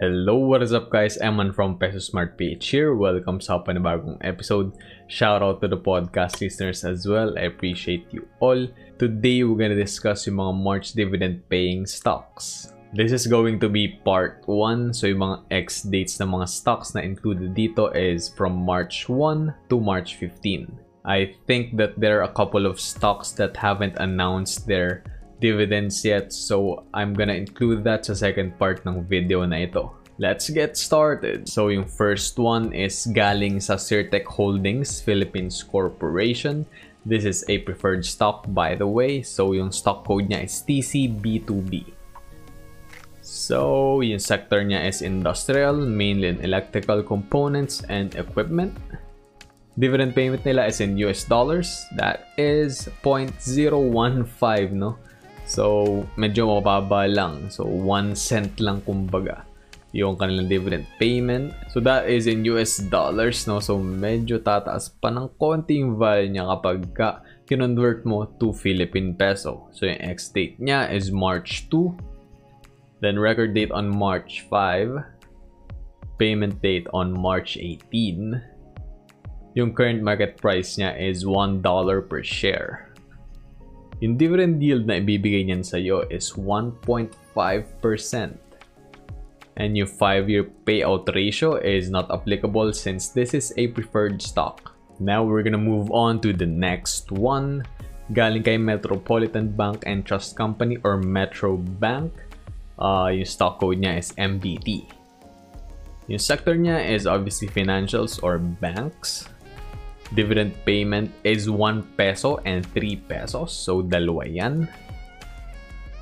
Hello, what is up guys? Eman from Peso Smart PH here. Welcome sa panibagong episode. Shout out to the podcast listeners as well. I appreciate you all. Today, we're gonna discuss yung mga March dividend paying stocks. This is going to be part 1. So yung mga X dates ng mga stocks na included dito is from March 1 to March 15. I think that there are a couple of stocks that haven't announced their dividends yet so I'm gonna include that sa second part ng video na ito. Let's get started. So yung first one is galing sa Cirtec Holdings Philippines Corporation. This is a preferred stock by the way. So yung stock code niya is TCB2B. So yung sector niya is industrial, mainly in electrical components and equipment. Dividend payment nila is in US dollars. That is 0.015 no. So, medyo mababa lang. So, 1 cent lang kumbaga yung kanilang dividend payment. So, that is in US dollars, no? So, medyo tataas pa ng konti yung value niya kapag ka kinonvert mo to Philippine peso. So, yung ex-date niya is March 2. Then, record date on March 5. Payment date on March 18. Yung current market price niya is $1 per share. Yung dividend yield na ibibigay niyan sa iyo is 1.5%. And yung 5-year payout ratio is not applicable since this is a preferred stock. Now we're gonna move on to the next one. Galing kay Metropolitan Bank and Trust Company or Metro Bank. Uh, yung stock code niya is MBT. Yung sector niya is obviously financials or banks. Dividend payment is 1 peso and 3 pesos. So, dalawa yan.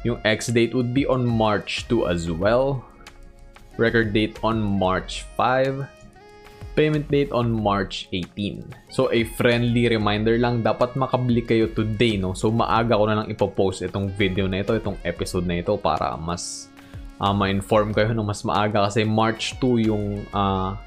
Yung ex-date would be on March 2 as well. Record date on March 5. Payment date on March 18. So, a friendly reminder lang, dapat makabili kayo today, no? So, maaga ko na lang ipopost itong video na ito, itong episode na ito para mas uh, ma-inform kayo ng mas maaga kasi March 2 yung uh,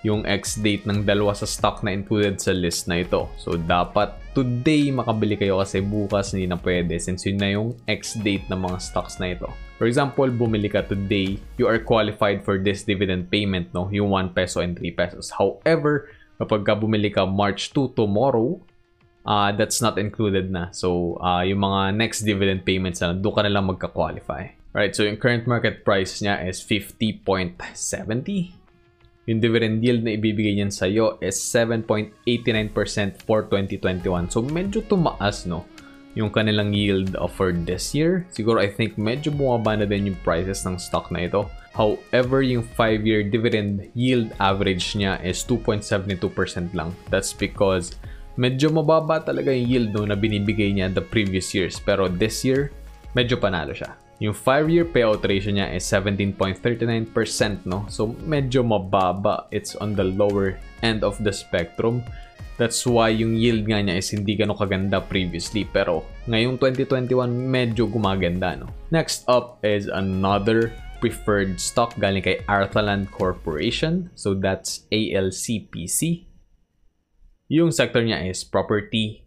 yung ex-date ng dalawa sa stock na included sa list na ito. So, dapat today makabili kayo kasi bukas hindi na pwede since yun na yung ex-date ng mga stocks na ito. For example, bumili ka today, you are qualified for this dividend payment, no? Yung 1 peso and 3 pesos. However, kapag ka bumili ka March 2 tomorrow, uh, that's not included na. So, uh, yung mga next dividend payments na, doon ka na lang magka-qualify. Right, so yung current market price niya is 50.70 yung dividend yield na ibibigay niyan sa iyo is 7.89% for 2021. So medyo tumaas no yung kanilang yield for this year. Siguro I think medyo bumaba na din yung prices ng stock na ito. However, yung 5-year dividend yield average niya is 2.72% lang. That's because medyo mababa talaga yung yield no, na binibigay niya the previous years. Pero this year, medyo panalo siya. Yung 5-year payout ratio niya is 17.39%, no? So, medyo mababa. It's on the lower end of the spectrum. That's why yung yield nga niya is hindi ganun kaganda previously. Pero, ngayong 2021, medyo gumaganda, no? Next up is another preferred stock galing kay Arthaland Corporation. So, that's ALCPC. Yung sector niya is property.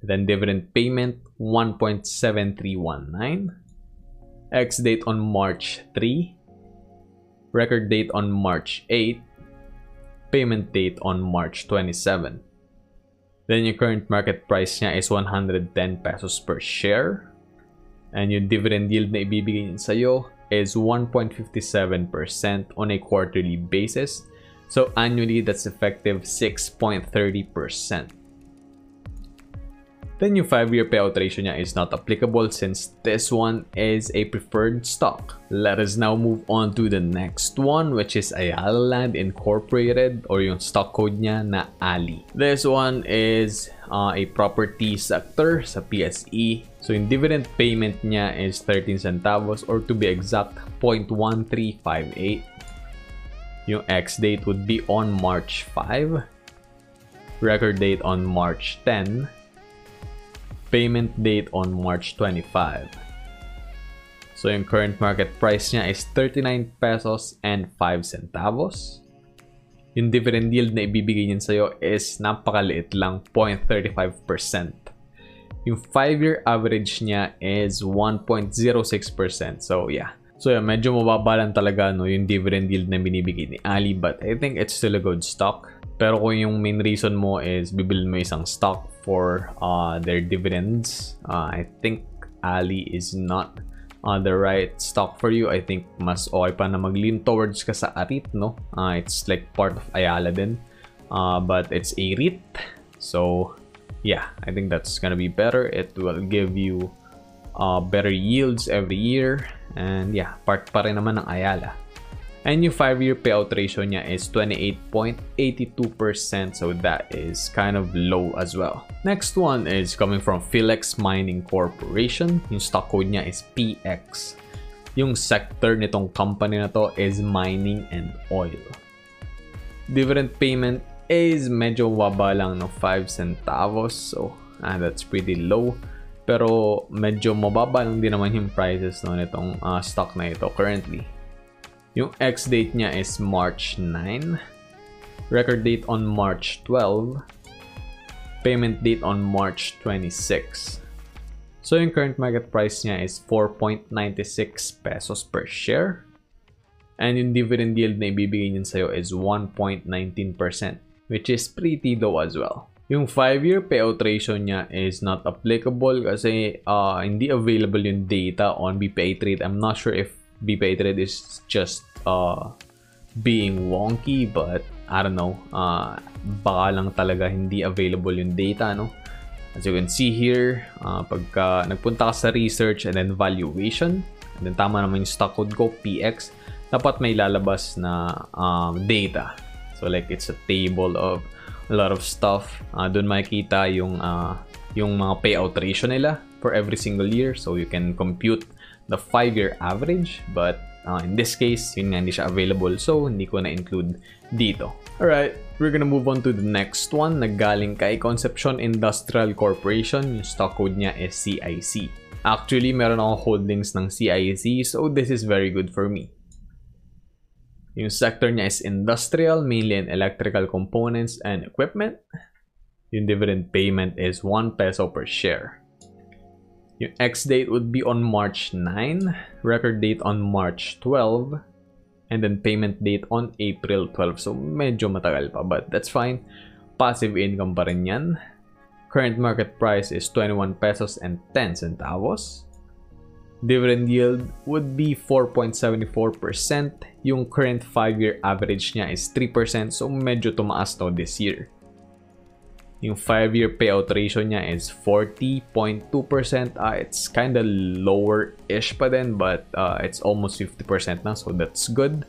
Then, dividend payment, 1.7319 X date on March 3, record date on March 8, payment date on March 27. Then your current market price niya is 110 pesos per share. And yung dividend yield na ibibigay niya sa'yo is 1.57% on a quarterly basis. So annually, that's effective 6.30%. Then yung 5-year payout ratio niya is not applicable since this one is a preferred stock. Let us now move on to the next one which is Ayala Land Incorporated or yung stock code niya na ALI. This one is uh, a property sector sa PSE. So yung dividend payment niya is 13 centavos or to be exact 0.1358. Yung X date would be on March 5. Record date on March 10 payment date on March 25. So yung current market price niya is 39 pesos and 5 centavos. Yung dividend yield na ibibigay niyan sa'yo is napakaliit lang, 0.35%. Yung 5-year average niya is 1.06%. So yeah. So yeah, medyo mababa lang talaga no, yung dividend yield na binibigay ni Ali but I think it's still a good stock. Pero kung yung main reason mo is bibilin mo isang stock for uh, their dividends, uh, I think Ali is not uh, the right stock for you. I think mas okay pa na mag-lean towards ka sa ARIT, no? Uh, it's like part of Ayala din. Uh, but it's a REIT. So, yeah, I think that's gonna be better. It will give you uh, better yields every year. And yeah, part pa rin naman ng Ayala. And yung 5-year payout ratio niya is 28.82%, so that is kind of low as well. Next one is coming from Philex Mining Corporation. Yung stock code niya is PX. Yung sector nitong company na to is mining and oil. Dividend payment is medyo waba lang ng 5 centavos, so ah, that's pretty low. Pero medyo mababa lang din naman yung prices no, nitong uh, stock na ito currently. Yung ex-date niya is March 9. Record date on March 12. Payment date on March 26. So yung current market price niya is 4.96 pesos per share. And yung dividend yield na ibibigay niyan sa'yo is 1.19%, which is pretty low as well. Yung 5-year payout ratio niya is not applicable kasi uh, hindi available yung data on BPI Trade. I'm not sure if BPI Trade is just uh, being wonky but I don't know. Uh, baka lang talaga hindi available yung data, no? As you can see here, uh, pagka nagpunta ka sa research and then valuation, and then tama naman yung stock code ko, PX, dapat may lalabas na um, data. So like it's a table of a lot of stuff. Uh, doon makikita yung uh, yung mga payout ratio nila for every single year. So you can compute the 5-year average. But uh, in this case, yun nga hindi siya available. So hindi ko na-include dito. Alright, we're gonna move on to the next one. Naggaling kay Concepcion Industrial Corporation. Yung stock code niya is CIC. Actually, meron akong holdings ng CIC. So this is very good for me. Yung sector niya is industrial, mainly in electrical components and equipment. Yung dividend payment is 1 peso per share. Yung ex-date would be on March 9, record date on March 12, and then payment date on April 12. So medyo matagal pa, but that's fine. Passive income pa rin yan. Current market price is 21 pesos and 10 centavos. Dividend yield would be 4.74%. Yung current 5-year average niya is 3%, so medyo tumaas to this year. Yung 5-year payout ratio niya is 40.2%. Uh, it's kinda lower-ish pa din, but uh, it's almost 50% na, so that's good.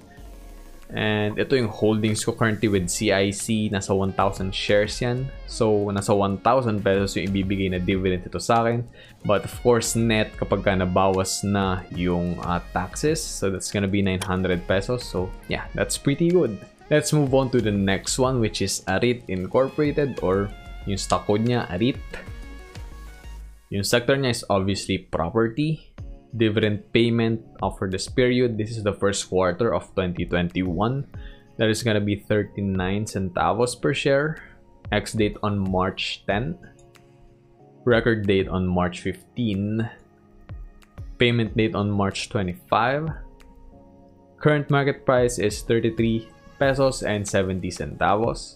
And ito yung holdings ko currently with CIC. Nasa 1,000 shares yan. So, nasa 1,000 pesos yung ibibigay na dividend ito sa akin. But of course, net kapag ka nabawas na yung uh, taxes. So, that's gonna be 900 pesos. So, yeah, that's pretty good. Let's move on to the next one which is Arit Incorporated or yung stock code niya, Arit. Yung sector niya is obviously property dividend payment for this period. This is the first quarter of 2021. That is going to be 39 centavos per share. X date on March 10. Record date on March 15. Payment date on March 25. Current market price is 33 pesos and 70 centavos.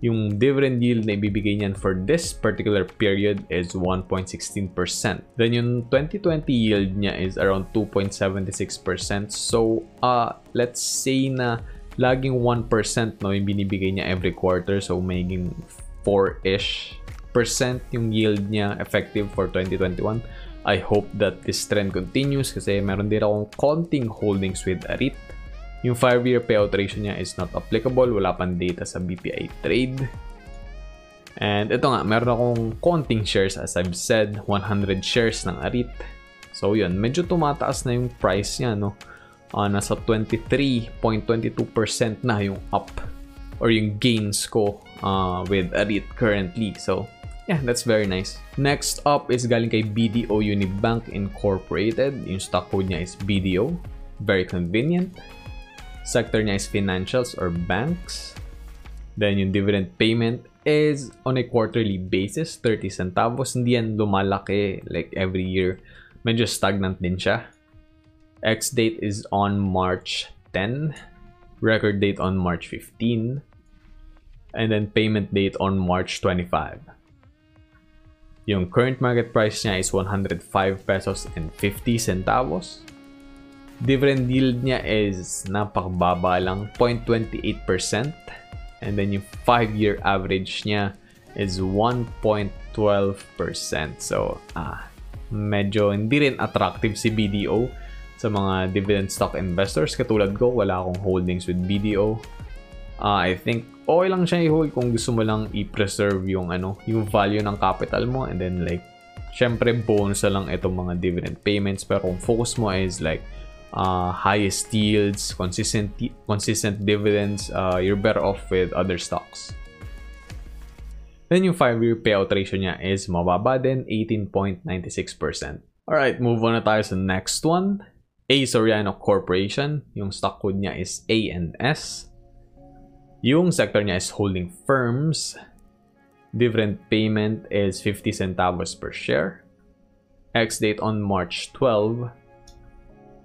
Yung dividend yield na ibibigay niyan for this particular period is 1.16%. Then yung 2020 yield niya is around 2.76%. So, uh, let's say na laging 1% no, yung binibigay niya every quarter. So, magiging 4-ish percent yung yield niya effective for 2021. I hope that this trend continues kasi meron din akong konting holdings with Arit yung 5-year payout ratio niya is not applicable. Wala pang data sa BPI trade. And ito nga, meron akong konting shares as I've said, 100 shares ng ARIT. So yun, medyo tumataas na yung price niya, no? Uh, nasa 23.22% na yung up or yung gains ko uh, with ARIT currently. So yeah, that's very nice. Next up is galing kay BDO Unibank Incorporated. Yung stock code niya is BDO. Very convenient. Sector niya is financials or banks. Then yung dividend payment is on a quarterly basis, 30 centavos. Hindi yan lumalaki like every year. Medyo stagnant din siya. X date is on March 10, record date on March 15, and then payment date on March 25. Yung current market price niya is 105 pesos and 50 centavos. Dividend yield niya is napakababa lang, 0.28%. And then yung 5-year average niya is 1.12%. So, ah, medyo hindi rin attractive si BDO sa mga dividend stock investors. Katulad ko, wala akong holdings with BDO. Uh, I think okay lang siya i-hold kung gusto mo lang i-preserve yung ano, yung value ng capital mo and then like syempre bonus na lang itong mga dividend payments pero kung focus mo is like uh, highest yields, consistent consistent dividends, uh, you're better off with other stocks. Then yung 5-year payout ratio niya is mababa din, 18.96%. Alright, move on na tayo sa next one. A. Soriano Corporation. Yung stock code niya is ANS. Yung sector niya is holding firms. Dividend payment is 50 centavos per share. Ex date on March 12.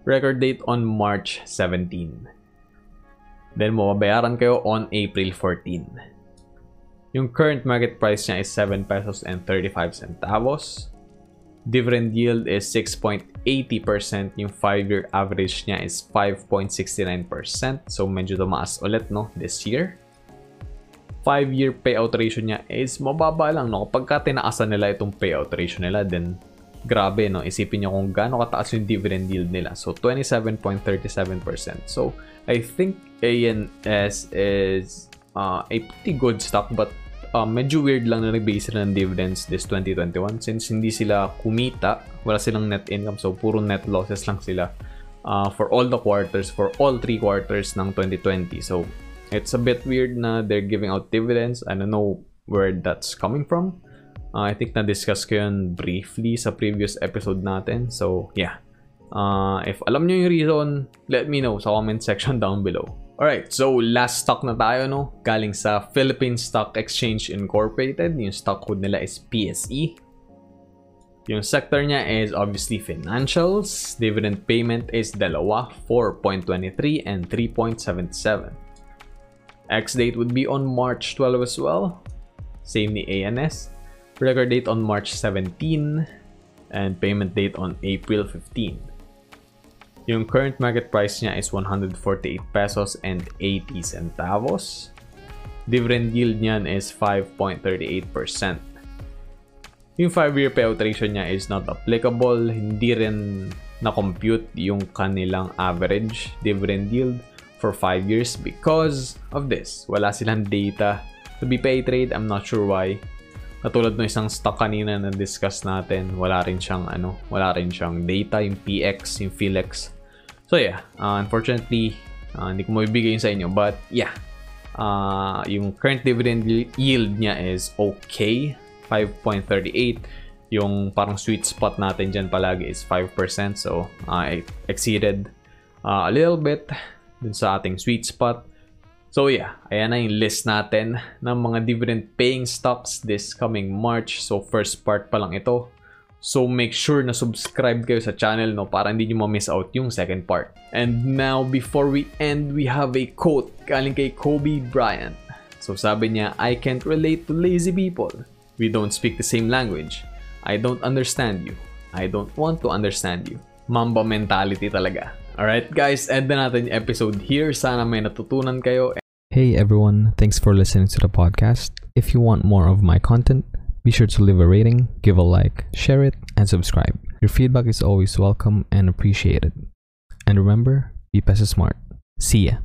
Record date on March 17. Then mababayaran kayo on April 14. Yung current market price niya is 7 pesos and 35 centavos. Dividend yield is 6.80%. Yung 5-year average niya is 5.69%. So, medyo tumaas ulit, no, this year. 5-year payout ratio niya is mababa lang, no? Kapag ka tinaasan nila itong payout ratio nila, then grabe, no? Isipin niyo kung gaano kataas yung dividend yield nila. So, 27.37%. So, I think ANS is uh, a pretty good stock but uh, medyo weird lang na nag-base sila ng dividends this 2021 since hindi sila kumita, wala silang net income so puro net losses lang sila uh, for all the quarters, for all three quarters ng 2020. So it's a bit weird na they're giving out dividends. I don't know where that's coming from. Uh, I think na-discuss ko yun briefly sa previous episode natin. So yeah. Uh, if alam nyo yung reason, let me know sa comment section down below. Alright, so last stock na tayo, no? Galing sa Philippine Stock Exchange Incorporated. Yung stock code nila is PSE. Yung sector niya is obviously financials. Dividend payment is dalawa, 4.23 and 3.77. X date would be on March 12 as well. Same ni ANS. Record date on March 17 and payment date on April 15. Yung current market price niya is 148 pesos and 80 centavos. Dividend yield niyan is 5.38%. Yung 5-year payout ratio niya is not applicable. Hindi rin na-compute yung kanilang average dividend yield for 5 years because of this. Wala silang data to be pay trade. I'm not sure why. Katulad ng isang stock kanina na discuss natin, wala rin siyang ano, wala rin siyang data, yung PX, yung Philex. So yeah, uh, unfortunately, uh, hindi ko mabibigay sa inyo. But yeah, uh, yung current dividend yield niya is okay. 5.38. Yung parang sweet spot natin dyan palagi is 5%. So, uh, it exceeded uh, a little bit dun sa ating sweet spot. So yeah, ayan na yung list natin ng mga dividend paying stocks this coming March. So first part pa lang ito. So make sure na subscribe kayo sa channel no para hindi nyo ma-miss out yung second part. And now before we end, we have a quote galing kay Kobe Bryant. So sabi niya, I can't relate to lazy people. We don't speak the same language. I don't understand you. I don't want to understand you. Mamba mentality talaga. Alright guys, end na natin yung episode here. Sana may natutunan kayo. Hey everyone, thanks for listening to the podcast. If you want more of my content, Be sure to leave a rating, give a like, share it, and subscribe. Your feedback is always welcome and appreciated. And remember, be Pesa Smart. See ya.